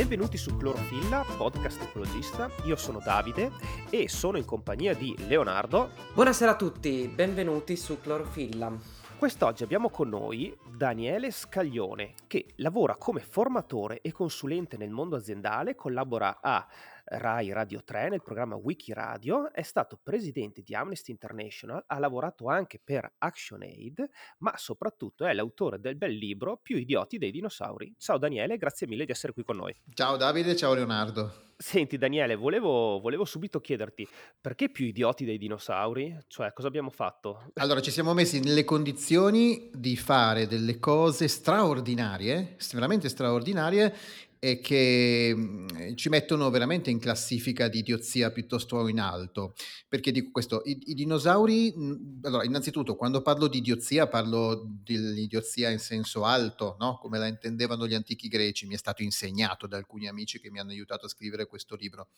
Benvenuti su Clorofilla, podcast ecologista. Io sono Davide e sono in compagnia di Leonardo. Buonasera a tutti, benvenuti su Clorofilla. Quest'oggi abbiamo con noi Daniele Scaglione che lavora come formatore e consulente nel mondo aziendale, collabora a Rai Radio 3 nel programma Wikiradio, è stato presidente di Amnesty International, ha lavorato anche per ActionAid, ma soprattutto è l'autore del bel libro Più idioti dei dinosauri. Ciao Daniele, grazie mille di essere qui con noi. Ciao Davide, ciao Leonardo. Senti Daniele, volevo, volevo subito chiederti perché più idioti dei dinosauri? Cioè, cosa abbiamo fatto? Allora, ci siamo messi nelle condizioni di fare delle cose straordinarie, veramente straordinarie, e che mhmm, ci mettono veramente in classifica di idiozia piuttosto in alto. Perché dico questo? I, i dinosauri, mhmm, allora, innanzitutto, quando parlo di idiozia, parlo dell'idiozia in senso alto, no? come la intendevano gli antichi greci, mi è stato insegnato da alcuni amici che mi hanno aiutato a scrivere questo libro.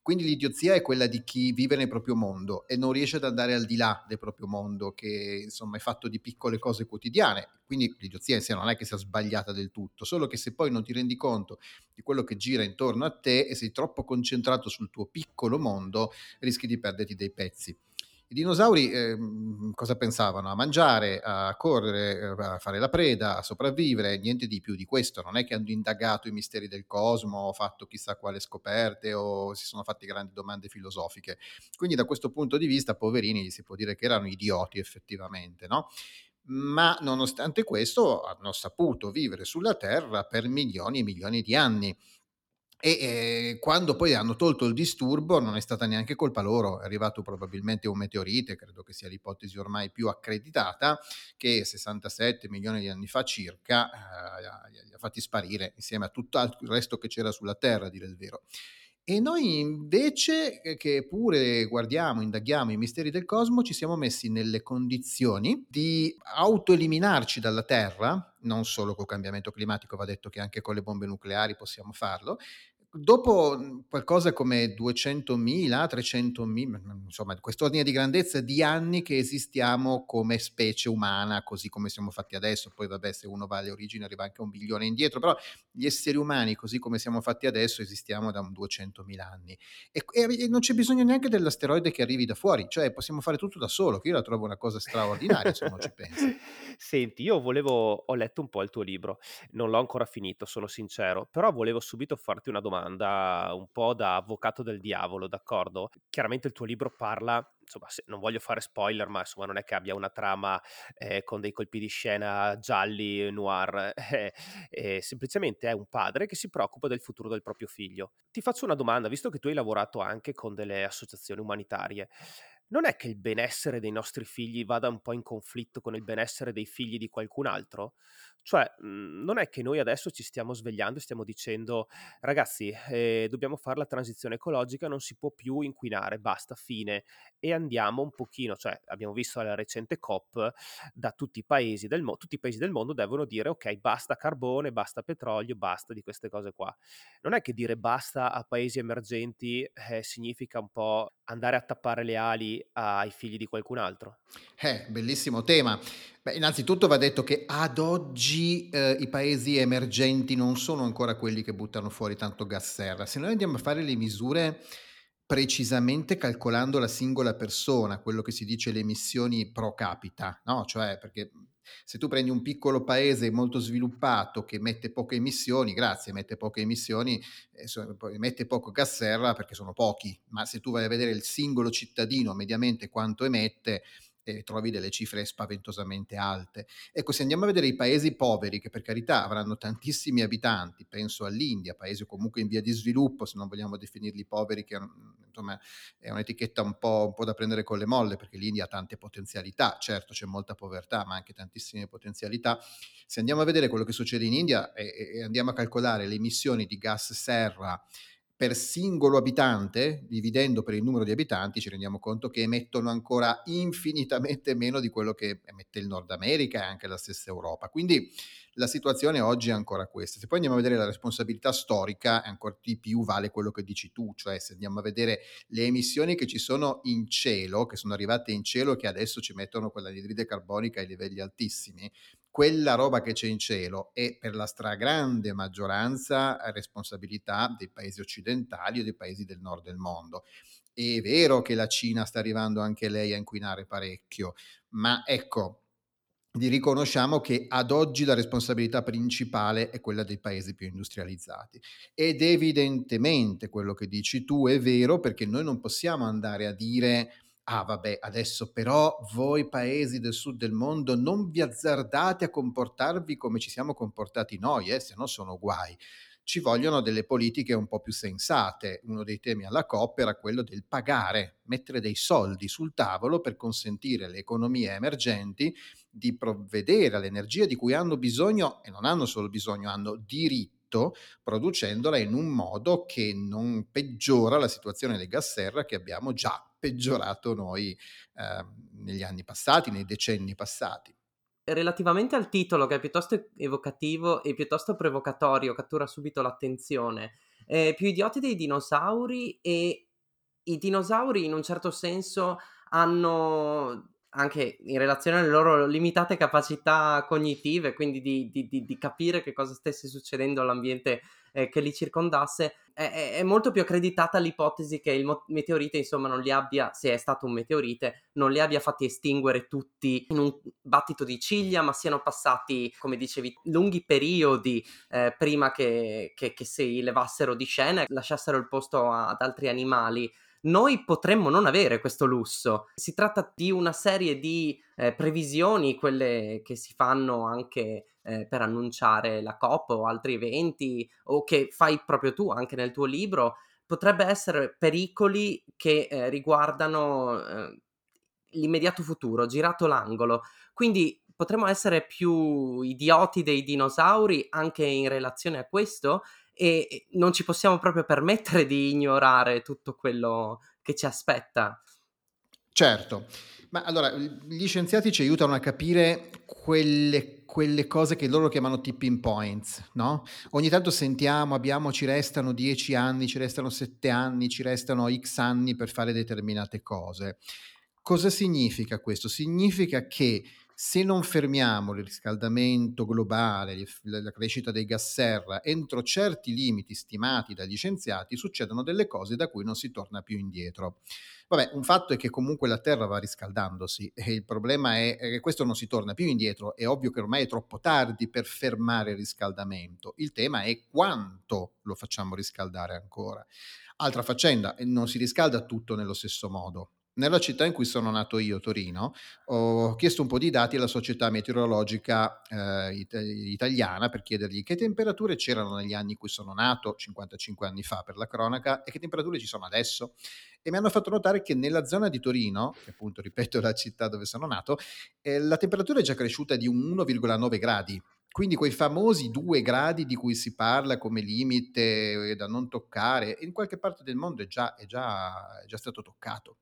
Quindi l'idiozia è quella di chi vive nel proprio mondo e non riesce ad andare al di là del proprio mondo, che insomma è fatto di piccole cose quotidiane. Quindi l'idiozia in sé non è che sia sbagliata del tutto, solo che se poi non ti rendi conto di quello che gira intorno a te e sei troppo concentrato sul tuo piccolo mondo, rischi di perderti dei pezzi. I dinosauri eh, cosa pensavano? A mangiare, a correre, eh, a fare la preda, a sopravvivere, niente di più di questo. Non è che hanno indagato i misteri del cosmo, fatto chissà quale scoperte o si sono fatti grandi domande filosofiche. Quindi da questo punto di vista, poverini, si può dire che erano idioti effettivamente, no? Ma nonostante questo hanno saputo vivere sulla Terra per milioni e milioni di anni. E eh, quando poi hanno tolto il disturbo non è stata neanche colpa loro, è arrivato probabilmente un meteorite, credo che sia l'ipotesi ormai più accreditata, che 67 milioni di anni fa circa eh, li ha fatti sparire insieme a tutto il resto che c'era sulla Terra, a dire il vero. E noi invece, che pure guardiamo, indaghiamo i misteri del cosmo, ci siamo messi nelle condizioni di autoeliminarci dalla Terra, non solo col cambiamento climatico, va detto che anche con le bombe nucleari possiamo farlo, dopo mhmm, qualcosa come 200.000, 300.000, insomma, quest'ordine di grandezza di anni che esistiamo come specie umana, così come siamo fatti adesso. Poi, vabbè, se uno va alle origini arriva anche un bilione indietro, però gli esseri umani, così come siamo fatti adesso, esistiamo da 200.000 anni. E, e, non c'è bisogno neanche dell'asteroide che arrivi da fuori, cioè possiamo fare tutto da solo, che io la trovo una cosa straordinaria se uno ci pensa. Senti, io volevo, ho letto un po' il tuo libro, non l'ho ancora finito, sono sincero, però volevo subito farti una domanda domanda un po' da avvocato del diavolo, d'accordo? Chiaramente il tuo libro parla insomma, non voglio fare spoiler, ma insomma, non è che abbia una trama eh, con dei colpi di scena gialli, noir, eh, eh, semplicemente è un padre che si preoccupa del futuro del proprio figlio. Ti faccio una domanda, visto che tu hai lavorato anche con delle associazioni umanitarie, non è che il benessere dei nostri figli vada un po' in conflitto con il benessere dei figli di qualcun altro? Cioè, mhmm, non è che noi adesso ci stiamo svegliando e stiamo dicendo ragazzi, eh, dobbiamo fare la transizione ecologica, non si può più inquinare, basta, fine. E andiamo un pochino, cioè abbiamo visto la recente COP, da tutti i paesi del mondo, tutti i paesi del mondo devono dire ok, basta carbone, basta petrolio, basta di queste cose qua. Non è che dire basta a paesi emergenti eh, significa un po' andare a tappare le ali ai figli di qualcun altro? Eh, bellissimo tema. Beh, innanzitutto va detto che ad oggi eh, i paesi emergenti non sono ancora quelli che buttano fuori tanto gas serra. Se noi andiamo a fare le misure precisamente calcolando la singola persona, quello che si dice le emissioni pro capita, no? Cioè, perché se tu prendi un piccolo paese molto sviluppato che mette poche emissioni, grazie, mette poche emissioni, eh, emette poco gas serra perché sono pochi, ma se tu vai a vedere il singolo cittadino mediamente quanto emette, e trovi delle cifre spaventosamente alte. Ecco, se andiamo a vedere i paesi poveri, che per carità avranno tantissimi abitanti, penso all'India, paese comunque in via di sviluppo, se non vogliamo definirli poveri, che insomma è un'etichetta un po', un po' da prendere con le molle, perché l'India ha tante potenzialità, certo c'è molta povertà, ma anche tantissime potenzialità. Se andiamo a vedere quello che succede in India e, e andiamo a calcolare le emissioni di gas serra, per singolo abitante, dividendo per il numero di abitanti, ci rendiamo conto che emettono ancora infinitamente meno di quello che emette il Nord America e anche la stessa Europa. Quindi la situazione oggi è ancora questa. Se poi andiamo a vedere la responsabilità storica, ancora di più vale quello che dici tu, cioè se andiamo a vedere le emissioni che ci sono in cielo, che sono arrivate in cielo e che adesso ci mettono quella anidride carbonica ai livelli altissimi, quella roba che c'è in cielo è per la stragrande maggioranza responsabilità dei paesi occidentali o dei paesi del nord del mondo. È vero che la Cina sta arrivando anche lei a inquinare parecchio, ma ecco, gli riconosciamo che ad oggi la responsabilità principale è quella dei paesi più industrializzati. Ed evidentemente quello che dici tu è vero perché noi non possiamo andare a dire ah vabbè adesso però voi paesi del sud del mondo non vi azzardate a comportarvi come ci siamo comportati noi, eh, se no sono guai ci vogliono delle politiche un po' più sensate. Uno dei temi alla COP era quello del pagare, mettere dei soldi sul tavolo per consentire alle economie emergenti di provvedere all'energia di cui hanno bisogno e non hanno solo bisogno, hanno diritto producendola in un modo che non peggiora la situazione del gas serra che abbiamo già peggiorato noi eh, negli anni passati, nei decenni passati relativamente al titolo, che è piuttosto evocativo e piuttosto provocatorio, cattura subito l'attenzione. Eh, più idioti dei dinosauri e i dinosauri in un certo senso hanno anche in relazione alle loro limitate capacità cognitive, quindi di, di, di, di capire che cosa stesse succedendo all'ambiente eh, che li circondasse, è, è, molto più accreditata l'ipotesi che il meteorite, insomma, non li abbia, se è stato un meteorite, non li abbia fatti estinguere tutti in un battito di ciglia, ma siano passati, come dicevi, lunghi periodi eh, prima che, che, che si levassero di scena e lasciassero il posto ad altri animali noi potremmo non avere questo lusso. Si tratta di una serie di eh, previsioni, quelle che si fanno anche eh, per annunciare la COP o altri eventi, o che fai proprio tu anche nel tuo libro, potrebbe essere pericoli che eh, riguardano eh, l'immediato futuro, girato l'angolo. Quindi potremmo essere più idioti dei dinosauri anche in relazione a questo e non ci possiamo proprio permettere di ignorare tutto quello che ci aspetta. Certo, ma allora gli scienziati ci aiutano a capire quelle, quelle cose che loro chiamano tipping points, no? Ogni tanto sentiamo, abbiamo, ci restano dieci anni, ci restano sette anni, ci restano x anni per fare determinate cose. Cosa significa questo? Significa che se non fermiamo il riscaldamento globale, la crescita dei gas serra entro certi limiti stimati dagli scienziati, succedono delle cose da cui non si torna più indietro. Vabbè, un fatto è che comunque la Terra va riscaldandosi e il problema è che questo non si torna più indietro. È ovvio che ormai è troppo tardi per fermare il riscaldamento. Il tema è quanto lo facciamo riscaldare ancora. Altra faccenda, non si riscalda tutto nello stesso modo nella città in cui sono nato io, Torino, ho chiesto un po' di dati alla società meteorologica eh, it- italiana per chiedergli che temperature c'erano negli anni in cui sono nato, 55 anni fa per la cronaca, e che temperature ci sono adesso. E mi hanno fatto notare che nella zona di Torino, che appunto ripeto è la città dove sono nato, eh, la temperatura è già cresciuta di un 1,9 gradi. Quindi quei famosi due gradi di cui si parla come limite da non toccare, in qualche parte del mondo è già, è già, è già stato toccato.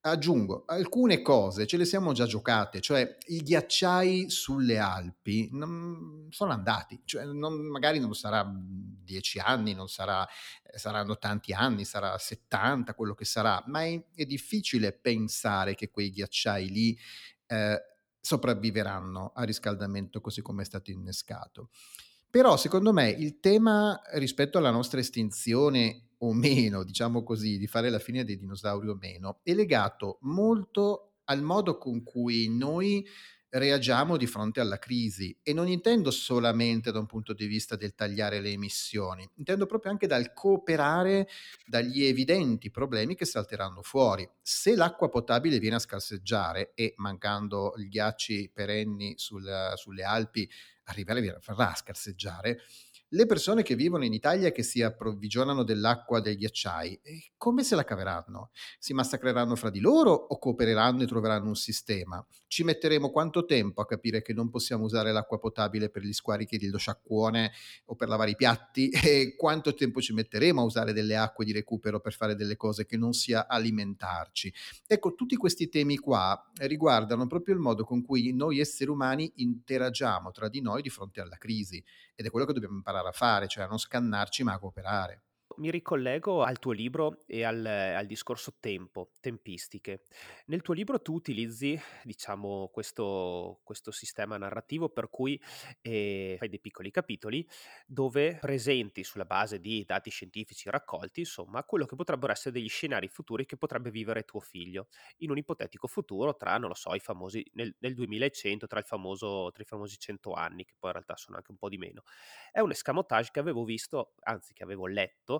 Aggiungo, alcune cose ce le siamo già giocate, cioè i ghiacciai sulle Alpi non sono andati, cioè non, magari non sarà dieci anni, non sarà, eh, saranno tanti anni, sarà 70, quello che sarà, ma è, è difficile pensare che quei ghiacciai lì eh, sopravviveranno al riscaldamento così come è stato innescato. Però secondo me il tema rispetto alla nostra estinzione o meno, diciamo così, di fare la fine dei dinosauri o meno, è legato molto al modo con cui noi reagiamo di fronte alla crisi e non intendo solamente da un punto di vista del tagliare le emissioni, intendo proprio anche dal cooperare dagli evidenti problemi che salteranno fuori. Se l'acqua potabile viene a scarseggiare e mancando gli ghiacci perenni sul, sulle Alpi arriverà a scarseggiare, le persone che vivono in Italia e che si approvvigionano dell'acqua dei ghiacciai, eh, come se la caveranno? Si massacreranno fra di loro o coopereranno e troveranno un sistema? Ci metteremo quanto tempo a capire che non possiamo usare l'acqua potabile per gli squarichi dello sciacquone o per lavare i piatti? E quanto tempo ci metteremo a usare delle acque di recupero per fare delle cose che non sia alimentarci? Ecco, tutti questi temi qua riguardano proprio il modo con cui noi esseri umani interagiamo tra di noi di fronte alla crisi ed è quello che dobbiamo imparare a fare, cioè a non scannarci ma a cooperare. Mi ricollego al tuo libro e al al discorso tempo, tempistiche. Nel tuo libro tu utilizzi, diciamo, questo questo sistema narrativo per cui, ehm, fai dei piccoli capitoli dove presenti, sulla base di dati scientifici raccolti, insomma, quello che potrebbero essere degli scenari futuri che potrebbe vivere tuo figlio, in un ipotetico futuro tra, non lo so, i famosi nel nel 2100, tra famoso tra i famosi 100 anni, che poi in realtà sono anche un po' di meno. È un escamotage che avevo visto, anzi che avevo letto,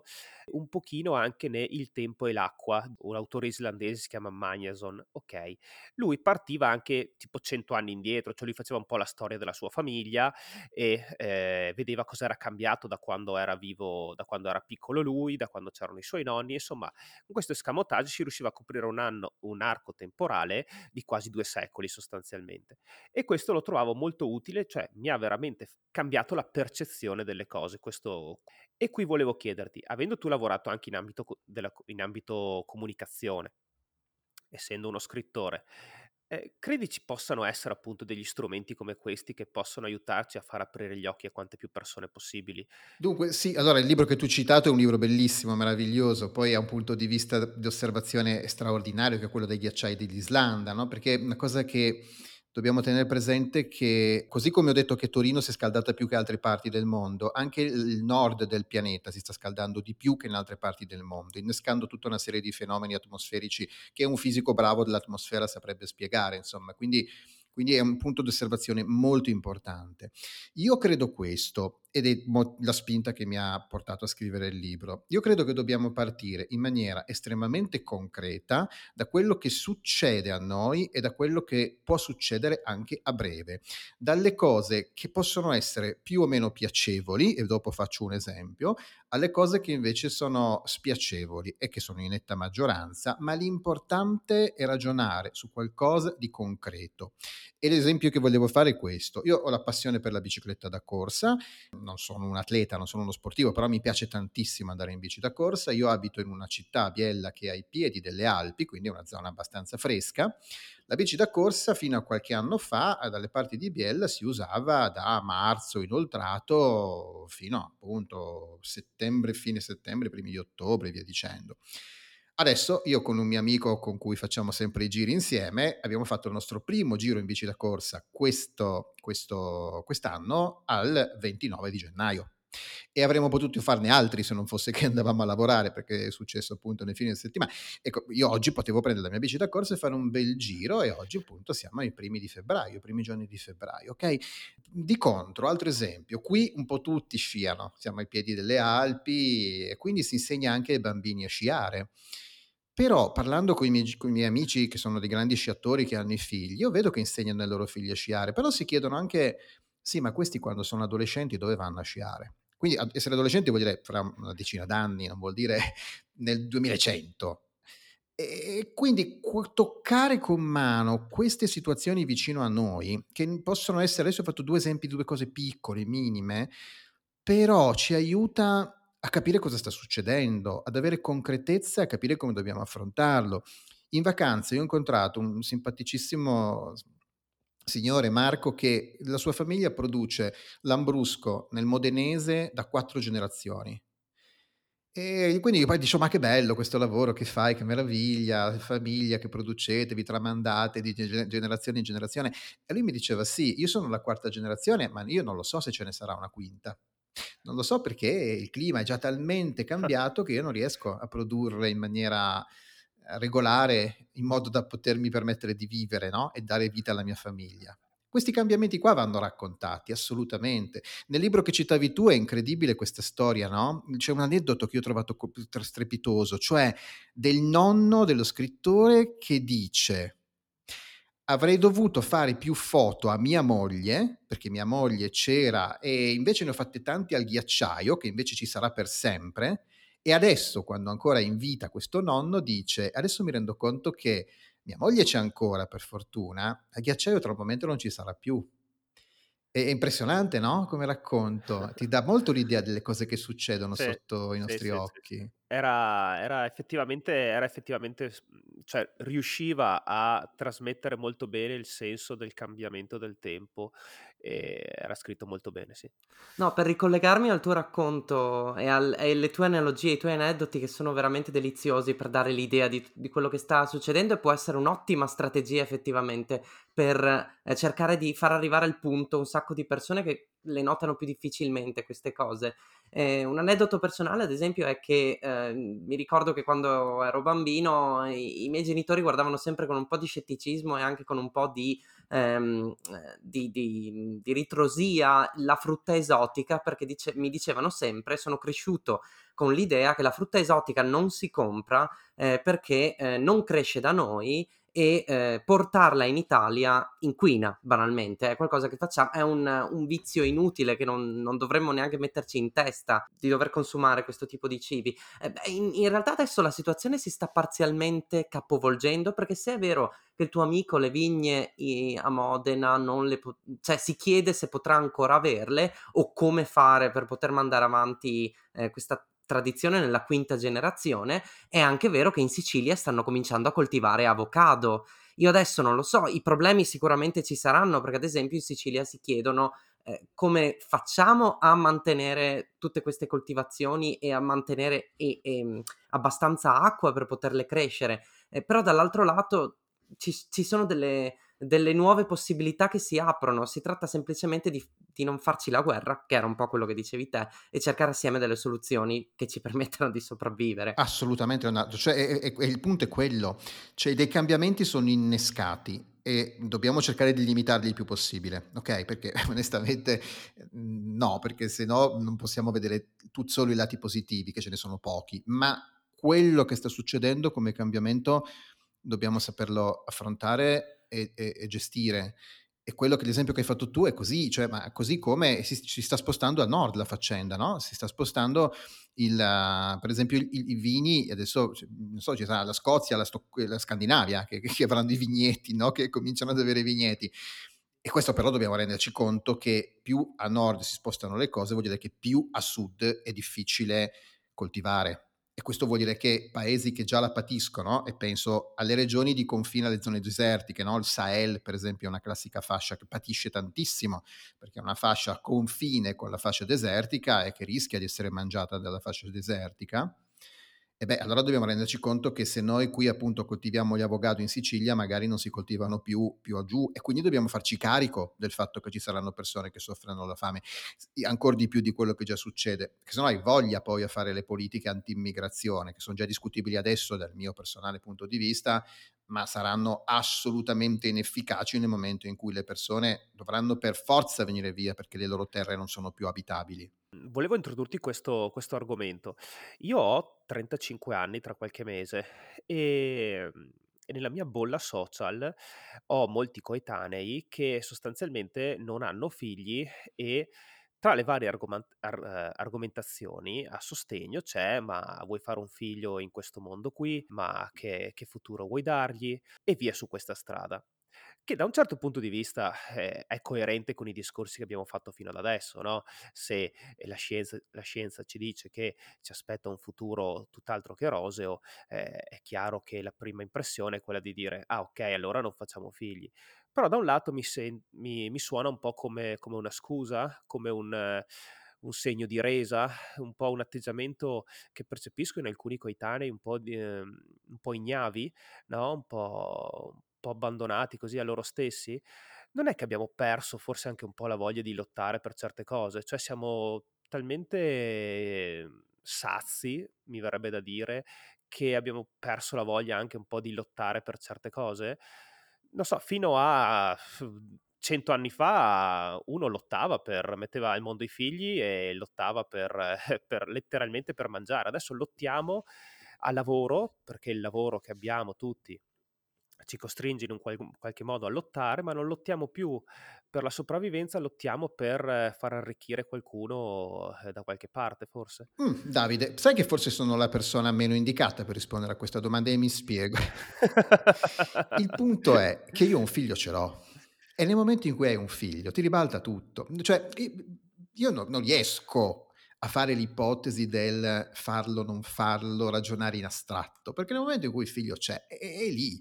un pochino anche ne Il tempo e l'acqua, un autore islandese si chiama Magnason, okay. Lui partiva anche tipo 100 anni indietro, cioè lui faceva un po' la storia della sua famiglia e, ehm, vedeva cos'era cambiato da quando era vivo da quando era piccolo lui, da quando c'erano i suoi nonni, insomma con questo escamotage si riusciva a coprire un anno un arco temporale di quasi 2 secoli sostanzialmente. E questo lo trovavo molto utile, cioè mi ha veramente cambiato la percezione delle cose, questo e qui volevo chiederti, avendo tu lavorato anche in ambito della in ambito comunicazione, essendo uno scrittore, ehm, credi ci possano essere appunto degli strumenti come questi che possono aiutarci a far aprire gli occhi a quante più persone possibili? Dunque sì, allora il libro che tu hai citato è un libro bellissimo, meraviglioso, poi ha un punto di vista di osservazione straordinario che è quello dei ghiacciai dell'Islanda, no, perché una cosa che dobbiamo tenere presente che, così come ho detto che Torino si è scaldata più che altre parti del mondo, anche il nord del pianeta si sta scaldando di più che in altre parti del mondo, innescando tutta una serie di fenomeni atmosferici che un fisico bravo dell'atmosfera saprebbe spiegare, insomma. Quindi quindi è un punto di osservazione molto importante. Io credo questo, ed è mo- la spinta che mi ha portato a scrivere il libro. Io credo che dobbiamo partire in maniera estremamente concreta da quello che succede a noi e da quello che può succedere anche a breve, dalle cose che possono essere più o meno piacevoli, e dopo faccio un esempio, alle cose che invece sono spiacevoli e che sono in netta maggioranza, ma l'importante è ragionare su qualcosa di concreto. E l'esempio che volevo fare è questo. Io ho la passione per la bicicletta da corsa, non sono un atleta, non sono uno sportivo, però mi piace tantissimo andare in bici da corsa. Io abito in una città, Biella, che è ai piedi delle Alpi, quindi è una zona abbastanza fresca. La bici da corsa fino a qualche anno fa dalle parti di Biella si usava da marzo inoltrato fino appunto settembre, fine settembre, primi di ottobre, via dicendo. Adesso io con un mio amico con cui facciamo sempre i giri insieme abbiamo fatto il nostro primo giro in bici da corsa questo, questo, quest'anno al 29 di gennaio e avremmo potuto farne altri se non fosse che andavamo a lavorare perché è successo appunto nei fine settimana. Ecco, io oggi potevo prendere la mia bici da corsa e fare un bel giro e oggi appunto siamo ai primi di febbraio, i primi giorni di febbraio, ok? Di contro, altro esempio, qui un po' tutti sciano, siamo ai piedi delle Alpi e quindi si insegna anche ai bambini a sciare. Però parlando con i miei, miei amici che sono dei grandi sciatori che hanno i figli, io vedo che insegnano ai loro figli a sciare, però si chiedono anche, sì, ma questi quando sono adolescenti dove vanno a sciare? Quindi essere adolescenti vuol dire fra una decina d'anni, non vuol dire nel 2100. E quindi toccare con mano queste situazioni vicino a noi, che possono essere, adesso ho fatto due esempi due cose piccole, minime, però ci aiuta a capire cosa sta succedendo, ad avere concretezza a capire come dobbiamo affrontarlo. In vacanza io ho incontrato un simpaticissimo signore Marco che la sua famiglia produce lambrusco nel modenese da quattro generazioni. E quindi poi dicevo: "Ma che bello questo lavoro che fai, che meraviglia, famiglia che producete, vi tramandate di ge generazione in generazione". E lui mi diceva: "Sì, io sono la quarta generazione, ma io non lo so se ce ne sarà una quinta". Non lo so perché il clima è già talmente cambiato che io non riesco a produrre in maniera eh, regolare in modo da potermi permettere di vivere no? e dare vita alla mia famiglia. Questi cambiamenti qua vanno raccontati, assolutamente. Nel libro che citavi tu è incredibile questa storia, no? C'è un aneddoto che io ho trovato strepitoso, cioè del nonno dello scrittore che dice avrei dovuto fare più foto a mia moglie, perché mia moglie c'era e invece ne ho fatte tanti al ghiacciaio, che invece ci sarà per sempre. E adesso, quando ancora è in vita questo nonno, dice, adesso mi rendo conto che mia moglie c'è ancora, per fortuna, al ghiacciaio tra un momento non ci sarà più. È impressionante, no? Come racconto. Ti dà molto l'idea delle cose che succedono Sì, sotto i nostri sì, occhi. sì. Era era effettivamente era effettivamente mhmm, cioè riusciva a trasmettere molto bene il senso del cambiamento del tempo, era scritto molto bene, sì. No, per ricollegarmi al tuo racconto e e alle tue analogie, ai tuoi aneddoti che sono veramente deliziosi per dare l'idea di di quello che sta succedendo e può essere un'ottima strategia effettivamente per, ehm, cercare di far arrivare al punto un sacco di persone che le notano più difficilmente queste cose. Ehm, un aneddoto personale ad esempio è che, ehm, mi ricordo che quando ero bambino i i miei genitori guardavano sempre con un po' di scetticismo e anche con un po' di ehm, ehm, di di mhmm, di ritrosia la frutta esotica perché dice mi dicevano sempre: "Sono cresciuto con l'idea che la frutta esotica non si compra, ehm, perché, ehm, non cresce da noi e, ehm, portarla in Italia inquina banalmente. È qualcosa che faccia è un un vizio inutile che non non dovremmo neanche metterci in testa di dover consumare questo tipo di cibi. Eh beh, in in realtà adesso la situazione si sta parzialmente capovolgendo, perché se è vero che il tuo amico le vigne a Modena non le po cioè si chiede se potrà ancora averle o come fare per poter mandare avanti, ehm, questa tradizione nella quinta generazione, è anche vero che in Sicilia stanno cominciando a coltivare avocado. Io adesso non lo so, i problemi sicuramente ci saranno, perché ad esempio in Sicilia si chiedono, ehm, come facciamo a mantenere tutte queste coltivazioni e a mantenere e ehm, abbastanza acqua per poterle crescere. Ehm, però dall'altro lato ci ci sono delle delle nuove possibilità che si aprono. Si tratta semplicemente di di non farci la guerra, che era un po' quello che dicevi te, e cercare assieme delle soluzioni che ci permettano di sopravvivere. Assolutamente Leonardo, cioè e e e il punto è quello, cioè dei cambiamenti sono innescati e dobbiamo cercare di limitarli il più possibile, okay, perché onestamente, mhmm, no, perché se no non possiamo vedere tu solo i lati positivi, che ce ne sono pochi, ma quello che sta succedendo come cambiamento dobbiamo saperlo affrontare e e e gestire. E quello che l'esempio che hai fatto tu è così, cioè ma così come si si sta spostando a nord la faccenda, no, si sta spostando il per esempio i vini adesso c non so, ci sarà la Scozia, la Sto la Scandinavia che che avranno i vigneti, no, che cominciano ad avere i vigneti. E questo però dobbiamo renderci conto che più a nord si spostano le cose, vuol dire che più a sud è difficile coltivare. E questo vuol dire che paesi che già la patiscono, e penso alle regioni di confine, alle zone desertiche, no? il Sahel per esempio è una classica fascia che patisce tantissimo, perché è una fascia a confine con la fascia desertica e che rischia di essere mangiata dalla fascia desertica e beh, allora dobbiamo renderci conto che se noi qui appunto coltiviamo gli avocado in Sicilia, magari non si coltivano più, più giù e quindi dobbiamo farci carico del fatto che ci saranno persone che soffrono la fame, ancora di più di quello che già succede, che se no hai voglia poi a fare le politiche anti-immigrazione, che sono già discutibili adesso dal mio personale punto di vista, ma saranno assolutamente inefficaci nel momento in cui le persone dovranno per forza venire via perché le loro terre non sono più abitabili. Mhmm, volevo introdurti questo questo argomento. Io ho 35 anni tra qualche mese, ehm, e nella mia bolla social ho molti coetanei che sostanzialmente non hanno figli e tra le varie argoman ar ehm, argomentazioni a sostegno c'è: "Ma vuoi fare un figlio in questo mondo qui? Ma che che futuro vuoi dargli?" E via su questa strada. Che da un certo punto di vista, ehm, è coerente con i discorsi che abbiamo fatto fino ad adesso, no, se, ehm, la scienza la scienza ci dice che ci aspetta un futuro tutt'altro che roseo, ehm, è chiaro che la prima impressione è quella di dire: "Ah okay, allora non facciamo figli." Però da un lato mi sen mi mi suona un po' come come una scusa, come un eh, un segno di resa, un po' un atteggiamento che percepisco in alcuni coetanei un po' di ehm, un po' ignavi, no, un po' po' abbandonati così a loro stessi. Non è che abbiamo perso forse anche un po' la voglia di lottare per certe cose? Cioè siamo talmente ehm, sazi, mi verrebbe da dire, che abbiamo perso la voglia anche un po' di lottare per certe cose? Non so, fino a 100 anni fa uno lottava per metteva al mondo i figli e lottava per per letteralmente per mangiare. Adesso lottiamo a lavoro, perché il lavoro che abbiamo tutti ci costringe in un qual qualche modo a lottare, ma non lottiamo più per la sopravvivenza, lottiamo per eh, far arricchire qualcuno, ehm, da qualche parte forse. Mh, Davide, sai che forse sono la persona meno indicata per rispondere a questa domanda e mi spiego. Il punto è che io un figlio ce l'ho e nel momento in cui hai un figlio ti ribalta tutto. Cioè, io no non riesco a fare l'ipotesi del farlo, non farlo, ragionare in astratto, perché nel momento in cui il figlio c'è, è, è lì.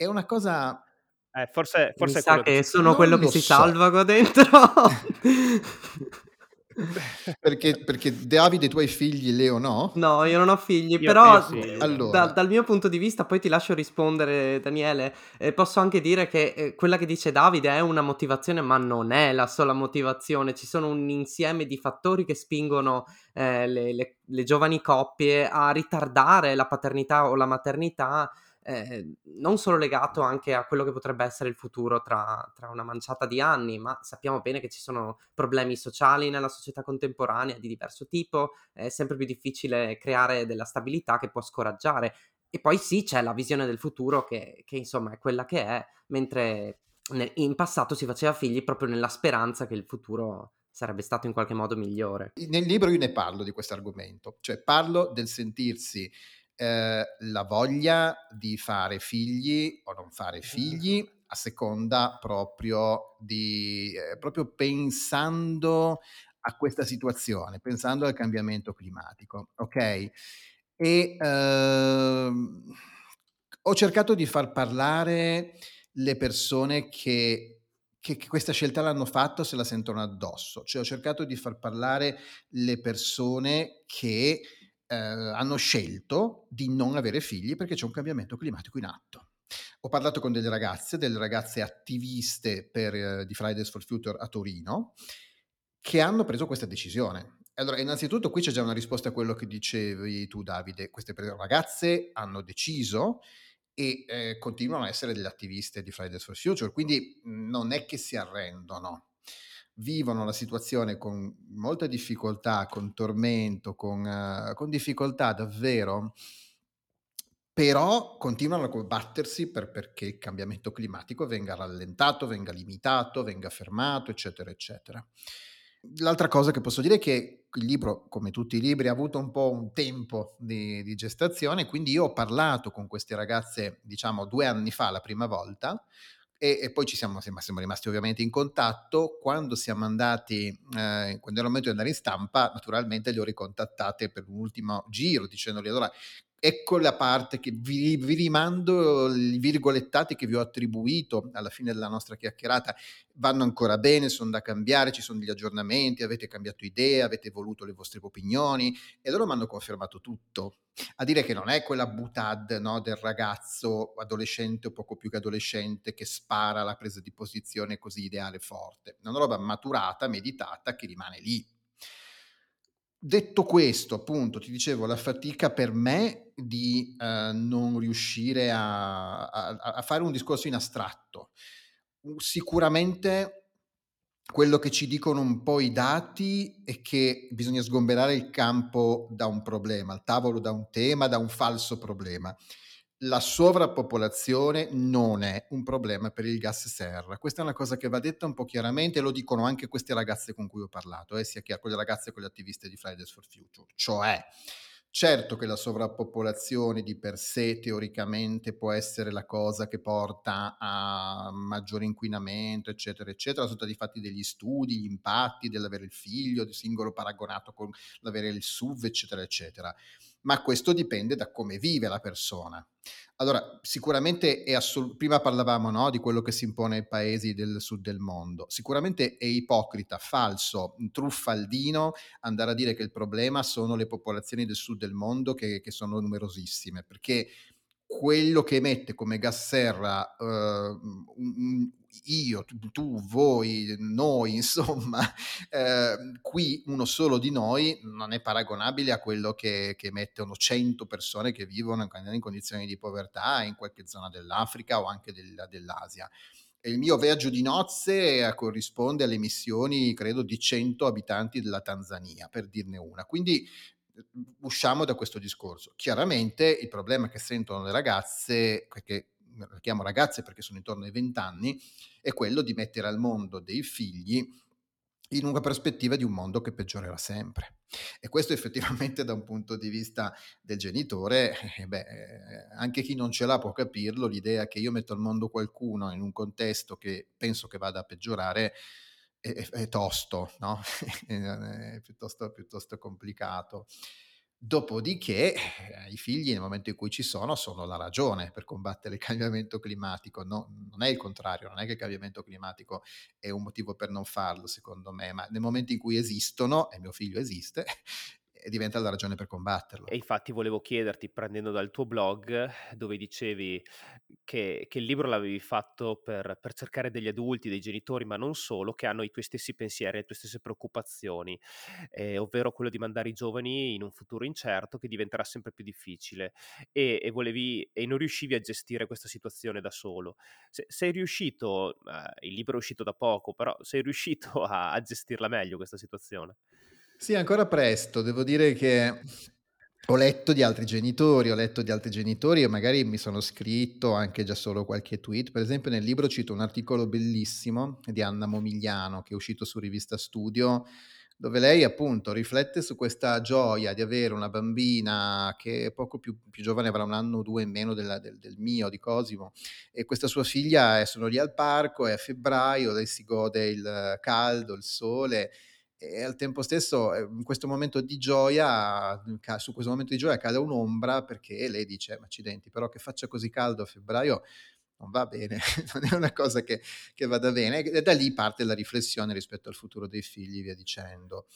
È una cosa eh, forse, forse Mi sa che, che sono quello che si so. salva qua dentro. perché, perché Davide, tu hai figli, Leo no? No, io non ho figli, io però sì. allora. da, dal mio punto di vista, poi ti lascio rispondere Daniele, eh, posso anche dire che eh, quella che dice Davide è una motivazione, ma non è la sola motivazione, ci sono un insieme di fattori che spingono eh, le, le, le giovani coppie a ritardare la paternità o la maternità eh, non solo legato anche a quello che potrebbe essere il futuro tra, tra, una manciata di anni, ma sappiamo bene che ci sono problemi sociali nella società contemporanea di diverso tipo, è sempre più difficile creare della stabilità che può scoraggiare. E poi sì, c'è la visione del futuro che, che insomma è quella che è, mentre in passato si faceva figli proprio nella speranza che il futuro sarebbe stato in qualche modo migliore. Nel libro io ne parlo di questo argomento, cioè parlo del sentirsi eh, la voglia di fare figli o non fare figli a seconda proprio di eh, proprio pensando a questa situazione, pensando al cambiamento climatico, ok? E ehm, ho cercato di far parlare le persone che, che, che, questa scelta l'hanno fatto se la sentono addosso, cioè ho cercato di far parlare le persone che eh, hanno scelto di non avere figli perché c'è un cambiamento climatico in atto. Ho parlato con delle ragazze, delle ragazze attiviste per, eh, di Fridays for Future a Torino, che hanno preso questa decisione. Allora, innanzitutto qui c'è già una risposta a quello che dicevi tu, Davide. Queste ragazze hanno deciso e eh, continuano a essere delle attiviste di Fridays for Future, quindi non è che si arrendono vivono la situazione con molta difficoltà, con tormento, con, uh, con difficoltà davvero, però continuano a combattersi per, perché il cambiamento climatico venga rallentato, venga limitato, venga fermato, eccetera, eccetera. L'altra cosa che posso dire è che il libro, come tutti i libri, ha avuto un po' un tempo di, di, gestazione, quindi io ho parlato con queste ragazze, diciamo, due anni fa la prima volta, e, e, poi ci siamo, siamo, rimasti ovviamente in contatto. Quando siamo andati, eh, quando era il momento di andare in stampa, naturalmente le ho ricontattate per un ultimo giro, dicendogli allora ecco la parte che vi, vi, rimando i virgolettati che vi ho attribuito alla fine della nostra chiacchierata. Vanno ancora bene, sono da cambiare, ci sono degli aggiornamenti, avete cambiato idea, avete evoluto le vostre opinioni e loro mi hanno confermato tutto. A dire che non è quella butad no, del ragazzo adolescente o poco più che adolescente che spara la presa di posizione così ideale forte, è una roba maturata, meditata che rimane lì Detto questo, appunto, ti dicevo, la fatica per me di eh, non riuscire a, a, a, fare un discorso in astratto. Sicuramente quello che ci dicono un po' i dati è che bisogna sgomberare il campo da un problema, il tavolo da un tema, da un falso problema la sovrappopolazione non è un problema per il gas serra. Questa è una cosa che va detta un po' chiaramente, lo dicono anche queste ragazze con cui ho parlato, eh, sia con le ragazze che le attiviste di Fridays for Future. Cioè, certo che la sovrappopolazione di per sé teoricamente può essere la cosa che porta a maggiore inquinamento, eccetera, eccetera. Sono stati fatti degli studi, gli impatti dell'avere il figlio, il singolo paragonato con l'avere il SUV, eccetera, eccetera ma questo dipende da come vive la persona. Allora, sicuramente è assolut- prima parlavamo no, di quello che si impone ai paesi del sud del mondo. Sicuramente è ipocrita, falso, truffaldino andare a dire che il problema sono le popolazioni del sud del mondo che, che sono numerosissime, perché quello che emette come gas serra uh, io, tu, voi, noi, insomma, eh, qui uno solo di noi non è paragonabile a quello che, che emettono 100 persone che vivono in, condizioni di povertà in qualche zona dell'Africa o anche del, dell'Asia. E il mio viaggio di nozze corrisponde alle emissioni, credo, di 100 abitanti della Tanzania, per dirne una. Quindi usciamo da questo discorso. Chiaramente il problema che sentono le ragazze, che le chiamo ragazze perché sono intorno ai 20 anni, è quello di mettere al mondo dei figli in una prospettiva di un mondo che peggiorerà sempre. E questo effettivamente da un punto di vista del genitore, eh, beh, eh, anche chi non ce l'ha può capirlo, l'idea che io metto al mondo qualcuno in un contesto che penso che vada a peggiorare è, è tosto, no? è piuttosto, piuttosto complicato. Dopodiché eh, i figli nel momento in cui ci sono sono la ragione per combattere il cambiamento climatico, no, non è il contrario, non è che il cambiamento climatico è un motivo per non farlo secondo me, ma nel momento in cui esistono, e mio figlio esiste, diventa la ragione per combatterlo. E infatti volevo chiederti, prendendo dal tuo blog, dove dicevi che, che il libro l'avevi fatto per, per, cercare degli adulti, dei genitori, ma non solo, che hanno i tuoi stessi pensieri, le tue stesse preoccupazioni, eh, ovvero quello di mandare i giovani in un futuro incerto che diventerà sempre più difficile e, e volevi, e non riuscivi a gestire questa situazione da solo. Se, sei riuscito, eh, il libro è uscito da poco, però sei riuscito a, a gestirla meglio questa situazione? Sì, ancora presto. Devo dire che ho letto di altri genitori, ho letto di altri genitori e magari mi sono scritto anche già solo qualche tweet. Per esempio nel libro cito un articolo bellissimo di Anna Momigliano che è uscito su Rivista Studio dove lei appunto riflette su questa gioia di avere una bambina che è poco più, più giovane, avrà un anno o due in meno della, del, del, mio, di Cosimo, e questa sua figlia sono lì al parco, è a febbraio, lei si gode il caldo, il sole, e al tempo stesso ehm, in questo momento di gioia, su questo momento di gioia cade un'ombra perché lei dice, ma accidenti, però che faccia così caldo a febbraio non va bene, non è una cosa che, che, vada bene e da lì parte la riflessione rispetto al futuro dei figli, via dicendo.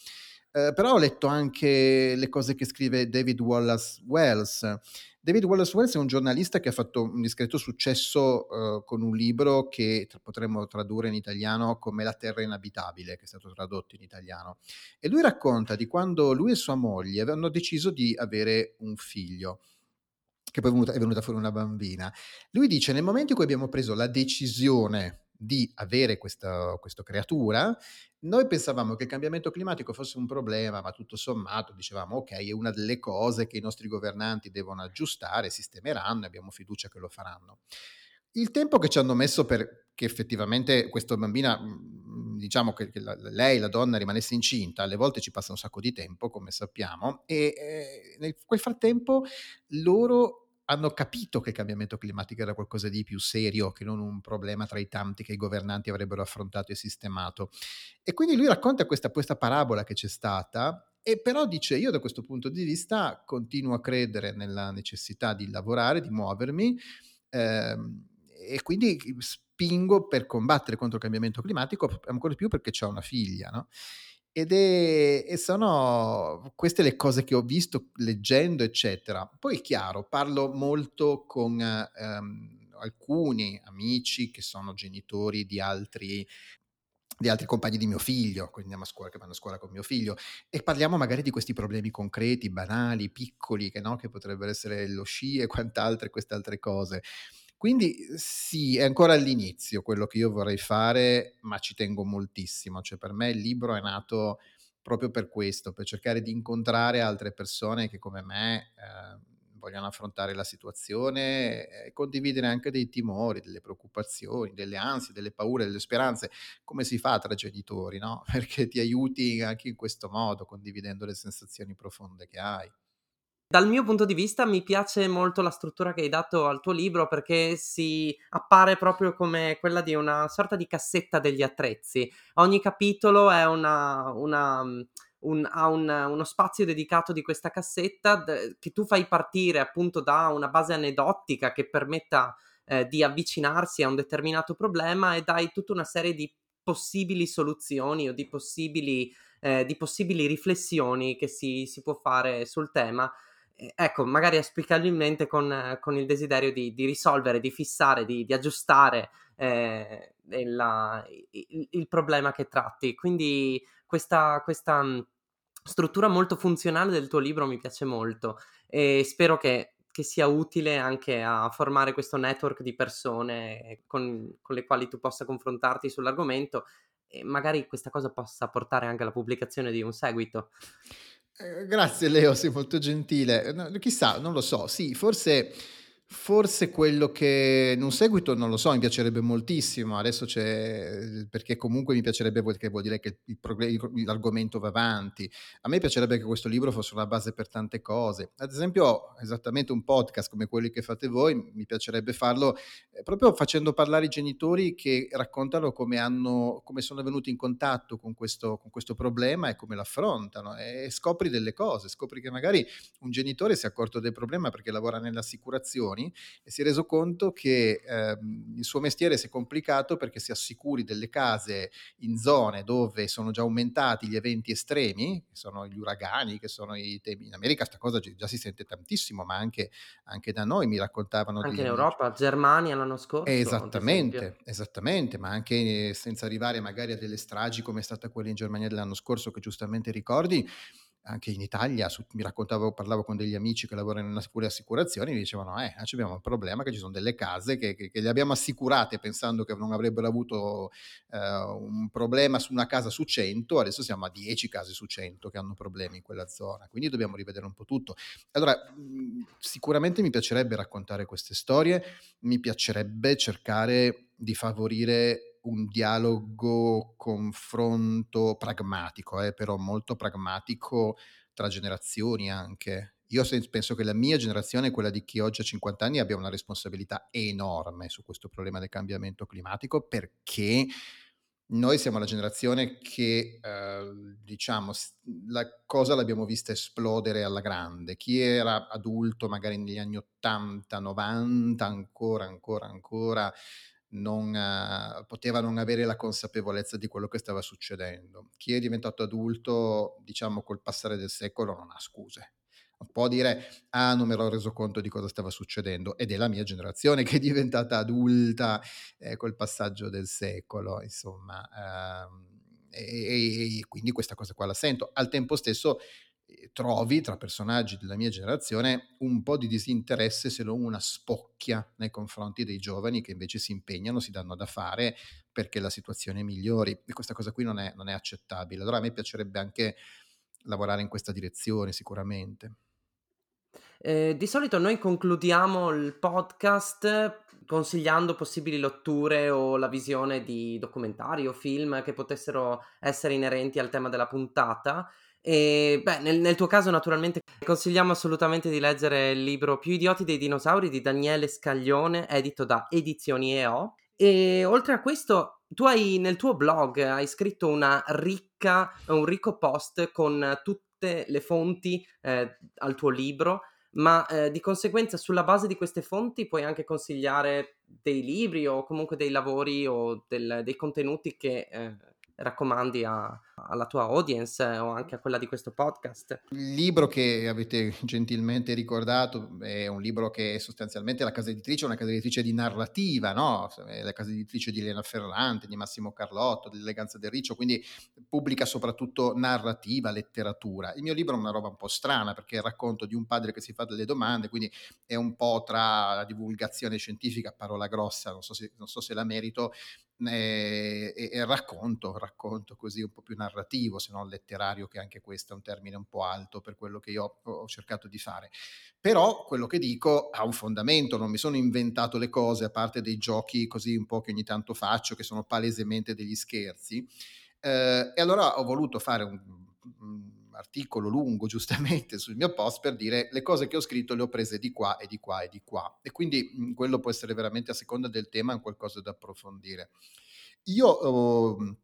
Eh, però ho letto anche le cose che scrive David Wallace Wells. David Wallace Wells è un giornalista che ha fatto un discreto successo uh, con un libro che potremmo tradurre in italiano come La terra inabitabile, che è stato tradotto in italiano. E lui racconta di quando lui e sua moglie avevano deciso di avere un figlio che poi è venuta, è venuta fuori una bambina. Lui dice, nel momento in cui abbiamo preso la decisione di avere questa, questa creatura, noi pensavamo che il cambiamento climatico fosse un problema, ma tutto sommato dicevamo ok, è una delle cose che i nostri governanti devono aggiustare, sistemeranno e abbiamo fiducia che lo faranno. Il tempo che ci hanno messo per che effettivamente questa bambina, mhmm, diciamo che, che la, lei, la donna, rimanesse incinta, alle volte ci passa un sacco di tempo, come sappiamo, e eh, nel quel frattempo loro hanno capito che il cambiamento climatico era qualcosa di più serio che non un problema tra i tanti che i governanti avrebbero affrontato e sistemato. E quindi lui racconta questa, questa parabola che c'è stata e però dice io da questo punto di vista continuo a credere nella necessità di lavorare, di muovermi ehm, e quindi spingo per combattere contro il cambiamento climatico ancora di più perché ho una figlia, no? Ed è, e sono queste le cose che ho visto leggendo, eccetera. Poi, chiaro, parlo molto con ehm, alcuni amici che sono genitori di altri di altri compagni di mio figlio, quindi andiamo a scuola, che vanno a scuola con mio figlio, e parliamo magari di questi problemi concreti, banali, piccoli, che, no? che potrebbero essere lo sci e quant'altre, queste altre cose. Quindi sì, è ancora all'inizio quello che io vorrei fare, ma ci tengo moltissimo. Cioè per me il libro è nato proprio per questo, per cercare di incontrare altre persone che come me eh, vogliono affrontare la situazione e condividere anche dei timori, delle preoccupazioni, delle ansie, delle paure, delle speranze, come si fa tra genitori, no? Perché ti aiuti anche in questo modo, condividendo le sensazioni profonde che hai. Dal mio punto di vista mi piace molto la struttura che hai dato al tuo libro perché si appare proprio come quella di una sorta di cassetta degli attrezzi. Ogni capitolo una, una un, ha un, uno spazio dedicato di questa cassetta che tu fai partire appunto da una base aneddotica che permetta eh, di avvicinarsi a un determinato problema e dai tutta una serie di possibili soluzioni o di possibili, eh, di possibili riflessioni che si, si può fare sul tema ecco, magari auspicabilmente con, con il desiderio di, di, risolvere, di fissare, di, di aggiustare eh, la, il, il, problema che tratti. Quindi questa, questa struttura molto funzionale del tuo libro mi piace molto e spero che, che sia utile anche a formare questo network di persone con, con le quali tu possa confrontarti sull'argomento e magari questa cosa possa portare anche alla pubblicazione di un seguito. Eh, grazie Leo, sei molto gentile. No, chissà, non lo so, sì, forse Forse quello che in un seguito non lo so, mi piacerebbe moltissimo, adesso c'è perché comunque mi piacerebbe perché vuol dire che il progle il l'argomento va avanti. A me piacerebbe che questo libro fosse una base per tante cose. Ad esempio, esattamente un podcast come quelli che fate voi, mi piacerebbe farlo, ehm, proprio facendo parlare i genitori che raccontano come hanno come sono venuti in contatto con questo con questo problema e come l'affrontano, e scopri delle cose, scopri che magari un genitore si è accorto del problema perché lavora nelle assicurazioni e si è reso conto che ehm, il suo mestiere si è complicato perché si assicuri delle case in zone dove sono già aumentati gli eventi estremi, che sono gli uragani, che sono i temi. In America questa cosa già si sente tantissimo, ma anche, anche da noi mi raccontavano Anche degli in. Europa, Germania l'anno scorso. Esattamente, esattamente, ma anche senza arrivare magari a delle stragi come è stata quella in Germania dell'anno scorso che giustamente ricordi, anche in Italia su mi raccontavo parlavo con degli amici che lavorano in assicura assicurazioni, mi dicevano: "Eh, abbiamo un problema che ci son delle case che che che le abbiamo assicurate pensando che non avrebbero avuto, ehm, un problema su una casa su 100, adesso siamo a 10 case su 100 che hanno problemi in quella zona, quindi dobbiamo rivedere un po' tutto". Allora, mhmm, sicuramente mi piacerebbe raccontare queste storie, mi piacerebbe cercare di favorire un dialogo, confronto pragmatico, eh, però molto pragmatico tra generazioni anche. Io penso che la mia generazione, quella di chi oggi ha 50 anni, abbia una responsabilità enorme su questo problema del cambiamento climatico, perché noi siamo la generazione che, ehm, diciamo, la cosa l'abbiamo vista esplodere alla grande. Chi era adulto magari negli anni '80, '90 ancora, ancora, ancora non eh, poteva non avere la consapevolezza di quello che stava succedendo. Chi è diventato adulto, diciamo col passare del secolo, non ha scuse. Può dire: "Ah, non me ero reso conto di cosa stava succedendo." Ed è la mia generazione che è diventata adulta, ehm, col passaggio del secolo, insomma, ehm, e e quindi questa cosa qua la sento. Al tempo stesso, trovi tra personaggi della mia generazione un po' di disinteresse, se non una spocchia nei confronti dei giovani che invece si impegnano, si danno da fare perché la situazione migliori e questa cosa qui non è non è accettabile. Allora a me piacerebbe anche lavorare in questa direzione sicuramente. Ehm, di solito noi concludiamo il podcast consigliando possibili letture o la visione di documentari o film che potessero essere inerenti al tema della puntata. E beh, nel, nel tuo caso, naturalmente, consigliamo assolutamente di leggere il libro Più idioti dei dinosauri di Daniele Scaglione, edito da Edizioni EO. E oltre a questo, tu hai nel tuo blog hai scritto una ricca, un ricco post con tutte le fonti eh, al tuo libro ma eh, di conseguenza sulla base di queste fonti puoi anche consigliare dei libri o comunque dei lavori o del, dei contenuti che eh, raccomandi a, alla tua audience eh, o anche a quella di questo podcast? Il libro che avete gentilmente ricordato è un libro che sostanzialmente la casa editrice una casa editrice di narrativa, no? La casa editrice di Elena Ferrante, di Massimo Carlotto, dell'Eleganza del Riccio, quindi pubblica soprattutto narrativa, letteratura. Il mio libro è una roba un po' strana perché è il racconto di un padre che si fa delle domande, quindi è un po' tra la divulgazione scientifica, parola grossa, non so se, non so se la merito, e, e, e racconto, racconto così un po' più narrativo, se non letterario, che anche questo è un termine un po' alto per quello che io ho, cercato di fare. Però quello che dico ha un fondamento, non mi sono inventato le cose, a parte dei giochi così un po' che ogni tanto faccio, che sono palesemente degli scherzi. Eh, e allora ho voluto fare un, un articolo lungo giustamente sul mio post per dire le cose che ho scritto le ho prese di qua e di qua e di qua e quindi mh, quello può essere veramente a seconda del tema un qualcosa da approfondire. Io ho,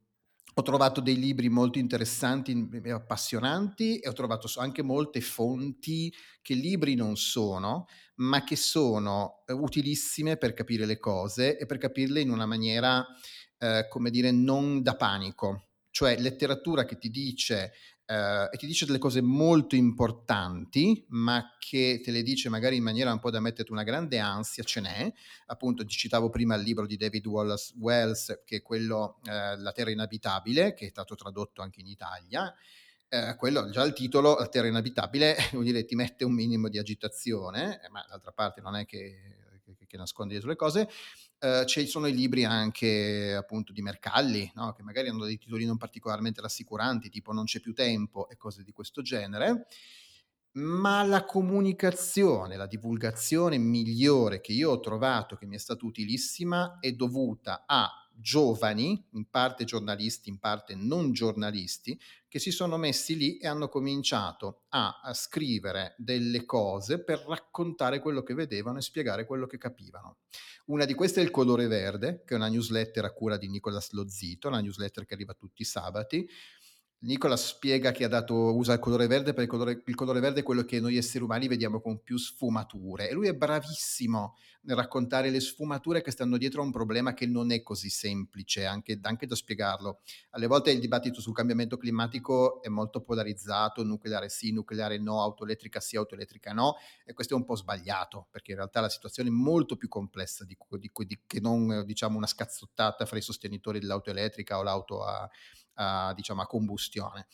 ho trovato dei libri molto interessanti e appassionanti e ho trovato anche molte fonti che libri non sono, ma che sono eh, utilissime per capire le cose e per capirle in una maniera, eh, come dire, non da panico. Cioè letteratura che ti dice eh, e ti dice delle cose molto importanti, ma che te le dice magari in maniera un po' da metterti una grande ansia, ce n'è. Appunto, ti citavo prima il libro di David Wallace Wells, che è quello eh, La Terra inabitabile, che è stato tradotto anche in Italia. Eh, quello, già il titolo, La Terra inabitabile, vuol dire ti mette un minimo di agitazione, ma d'altra parte non è che, che, che nasconde dietro le cose. Uh, ci sono i libri anche appunto di Mercalli, no? che magari hanno dei titoli non particolarmente rassicuranti, tipo Non c'è più tempo e cose di questo genere. ma la comunicazione, la divulgazione migliore che io ho trovato, che mi è stata utilissima, è dovuta a giovani, in parte giornalisti, in parte non giornalisti, che si sono messi lì e hanno cominciato a, a, scrivere delle cose per raccontare quello che vedevano e spiegare quello che capivano. Una di queste è il Colore Verde, che è una newsletter a cura di Nicolas Lozzito, una newsletter che arriva tutti i sabati, Nicola spiega che ha dato, usa il colore verde perché il colore, il colore, verde è quello che noi esseri umani vediamo con più sfumature e lui è bravissimo nel raccontare le sfumature che stanno dietro a un problema che non è così semplice anche, anche da spiegarlo. Alle volte il dibattito sul cambiamento climatico è molto polarizzato, nucleare sì, nucleare no, autoelettrica sì, autoelettrica no e questo è un po' sbagliato perché in realtà la situazione è molto più complessa di, di, di, che non diciamo una scazzottata fra i sostenitori dell'auto elettrica o l'auto a a, diciamo, a combustione.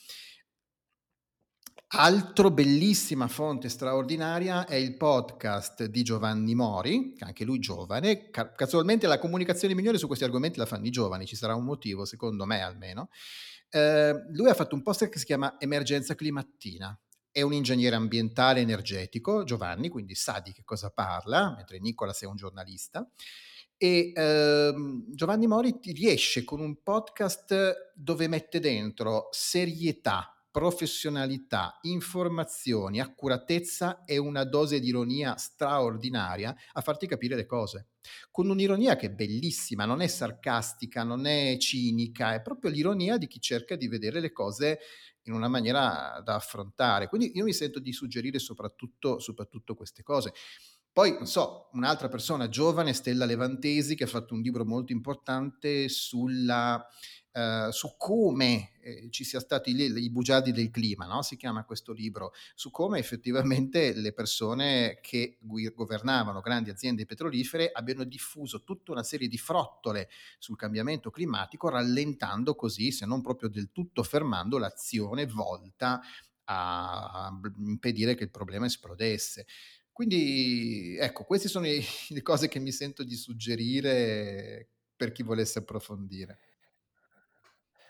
Altro bellissima fonte straordinaria è il podcast di Giovanni Mori, che anche lui giovane. Casualmente la comunicazione migliore su questi argomenti la fanno i giovani, ci sarà un motivo, secondo me almeno. Eh, lui ha fatto un post che si chiama Emergenza Climattina. È un ingegnere ambientale energetico, Giovanni, quindi sa di che cosa parla, mentre Nicolas è un giornalista. E ehm, Giovanni Mori riesce con un podcast dove mette dentro serietà, professionalità, informazioni, accuratezza e una dose di ironia straordinaria a farti capire le cose. Con un'ironia che è bellissima, non è sarcastica, non è cinica, è proprio l'ironia di chi cerca di vedere le cose in una maniera da affrontare. Quindi io mi sento di suggerire soprattutto, soprattutto queste cose. Poi, non so, un'altra persona giovane, Stella Levantesi, che ha fatto un libro molto importante sulla, eh, su come eh, ci sia stati lì, i bugiardi del clima, no? si chiama questo libro, su come effettivamente le persone che governavano grandi aziende petrolifere abbiano diffuso tutta una serie di frottole sul cambiamento climatico, rallentando così, se non proprio del tutto fermando, l'azione volta a impedire che il problema esplodesse. Quindi ecco, queste sono le cose che mi sento di suggerire per chi volesse approfondire.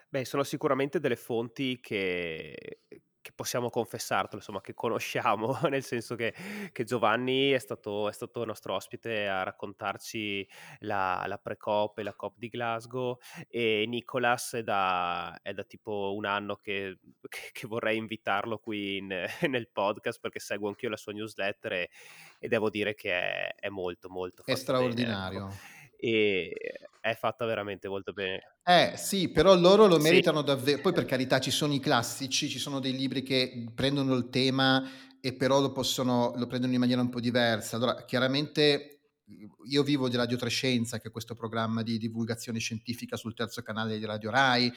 Beh, sono sicuramente delle fonti che che possiamo confessartelo, insomma, che conosciamo, nel senso che, che Giovanni è stato, è stato nostro ospite a raccontarci la, la pre-COP e la COP di Glasgow e Nicolas è da, è da tipo un anno che, che, che vorrei invitarlo qui in, nel podcast perché seguo anch'io la sua newsletter e, e devo dire che è, è molto molto è straordinario. Bene, ecco e è fatta veramente molto bene. Eh sì, però loro lo meritano sì. davvero. Poi per carità ci sono i classici, ci sono dei libri che prendono il tema e però lo possono, lo prendono in maniera un po' diversa. Allora, chiaramente io vivo di Radio Trescenza, che è questo programma di divulgazione scientifica sul terzo canale di Radio Rai,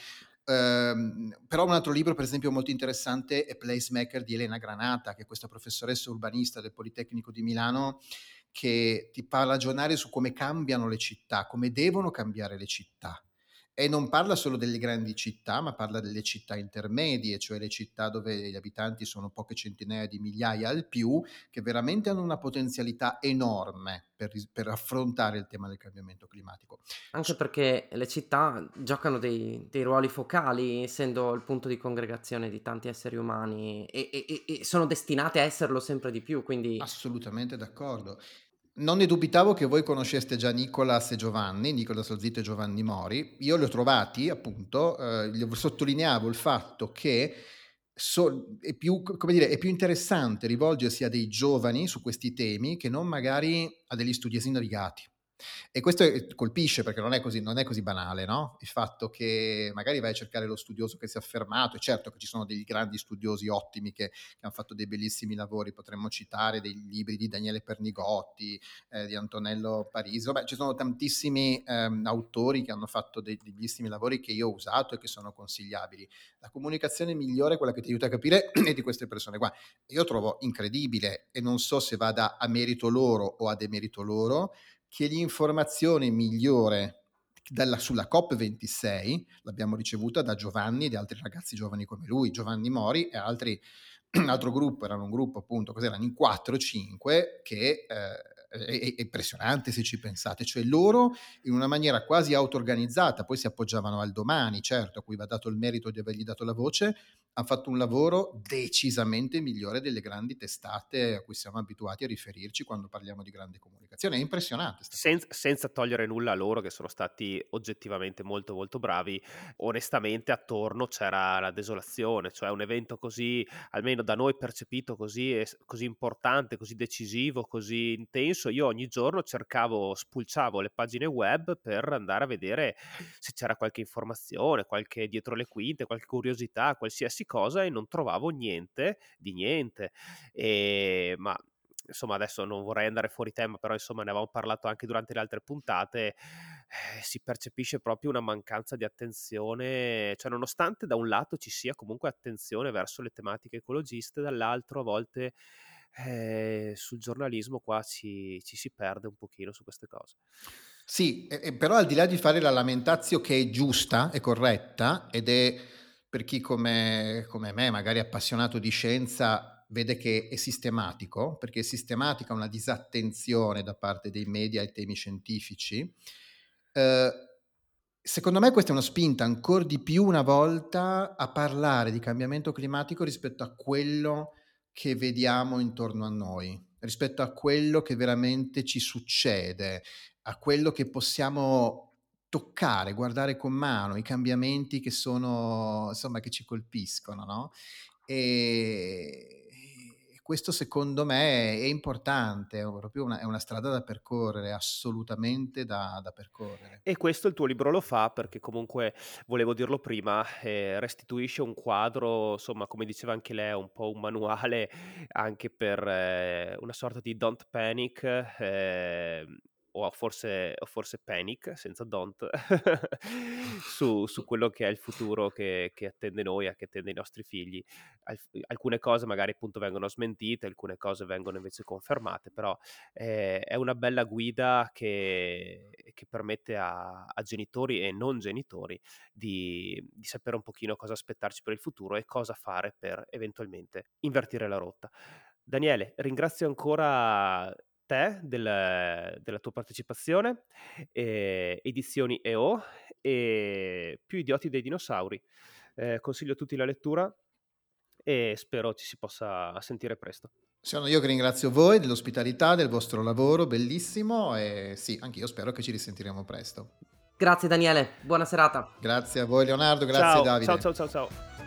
ehm, però un altro libro, per esempio, molto interessante è Placemaker di Elena Granata, che è questa professoressa urbanista del Politecnico di Milano, che ti fa ragionare su come cambiano le città, come devono cambiare le città. E non parla solo delle grandi città, ma parla delle città intermedie, cioè le città dove gli abitanti sono poche centinaia di migliaia al più, che veramente hanno una potenzialità enorme per, per affrontare il tema del cambiamento climatico. Anche perché le città giocano dei, dei, ruoli focali, essendo il punto di congregazione di tanti esseri umani, e, e, e sono destinate a esserlo sempre di più. Quindi... Assolutamente d'accordo. Non ne dubitavo che voi conosceste già Nicolas e Giovanni, Nicolas Lozzito e Giovanni Mori. Io li ho trovati, appunto, eh, sottolineavo il fatto che so, è, più, dire, è, più, interessante rivolgersi a dei giovani su questi temi che non magari a degli studiosi navigati. E questo colpisce perché non è, così, non è così banale, no? Il fatto che magari vai a cercare lo studioso che si è affermato, e certo che ci sono dei grandi studiosi ottimi che, che hanno fatto dei bellissimi lavori, potremmo citare dei libri di Daniele Pernigotti, eh, di Antonello Parisi, vabbè ci sono tantissimi ehm, autori che hanno fatto dei, bellissimi lavori che io ho usato e che sono consigliabili. La comunicazione migliore, quella che ti aiuta a capire, è di queste persone qua. Io trovo incredibile e non so se vada a merito loro o a demerito loro, che l'informazione migliore dalla, sulla COP26 l'abbiamo ricevuta da Giovanni e da altri ragazzi giovani come lui, Giovanni Mori e altri, un altro gruppo, erano un gruppo appunto, cos'erano? In 4-5 che... Eh, è, impressionante se ci pensate, cioè loro in una maniera quasi auto-organizzata, poi si appoggiavano al domani, certo, a cui va dato il merito di avergli dato la voce, hanno fatto un lavoro decisamente migliore delle grandi testate a cui siamo abituati a riferirci quando parliamo di grande comunicazione. È impressionante. Senza, senza, togliere nulla a loro che sono stati oggettivamente molto molto bravi, onestamente attorno c'era la desolazione, cioè un evento così, almeno da noi percepito così, così importante, così decisivo, così intenso, io ogni giorno cercavo, spulciavo le pagine web per andare a vedere se c'era qualche informazione, qualche dietro le quinte, qualche curiosità, qualsiasi cosa e non trovavo niente di niente. E, ma insomma adesso non vorrei andare fuori tema, però insomma ne avevamo parlato anche durante le altre puntate, eh, si percepisce proprio una mancanza di attenzione, cioè nonostante da un lato ci sia comunque attenzione verso le tematiche ecologiste, dall'altro a volte eh, sul giornalismo qua ci, ci si perde un pochino su queste cose. Sì, e, però al di là di fare la lamentazio che è giusta e corretta ed è per chi come, come me, magari appassionato di scienza, vede che è sistematico, perché è sistematica una disattenzione da parte dei media ai temi scientifici. Eh, secondo me questa è una spinta ancora di più una volta a parlare di cambiamento climatico rispetto a quello che vediamo intorno a noi, rispetto a quello che veramente ci succede, a quello che possiamo toccare, guardare con mano i cambiamenti che sono, insomma, che ci colpiscono, no? E questo secondo me è importante, è una, è una strada da percorrere, assolutamente da, da, percorrere. E questo il tuo libro lo fa perché comunque, volevo dirlo prima, eh, restituisce un quadro, insomma, come diceva anche lei, un po' un manuale anche per eh, una sorta di don't panic. Eh, o forse, o forse Panic, senza Don't, su, su, quello che è il futuro che, che, attende noi che attende i nostri figli. alcune cose magari appunto vengono smentite, alcune cose vengono invece confermate, però eh, è una bella guida che, che permette a, a, genitori e non genitori di, di sapere un pochino cosa aspettarci per il futuro e cosa fare per eventualmente invertire la rotta. Daniele, ringrazio ancora te del, della tua partecipazione, eh, edizioni EO e più idioti dei dinosauri. Eh, consiglio a tutti la lettura e spero ci si possa sentire presto. Sono io che ringrazio voi dell'ospitalità, del vostro lavoro bellissimo e sì, anche io spero che ci risentiremo presto. Grazie Daniele, buona serata. Grazie a voi Leonardo, grazie ciao, Davide. Ciao ciao ciao ciao.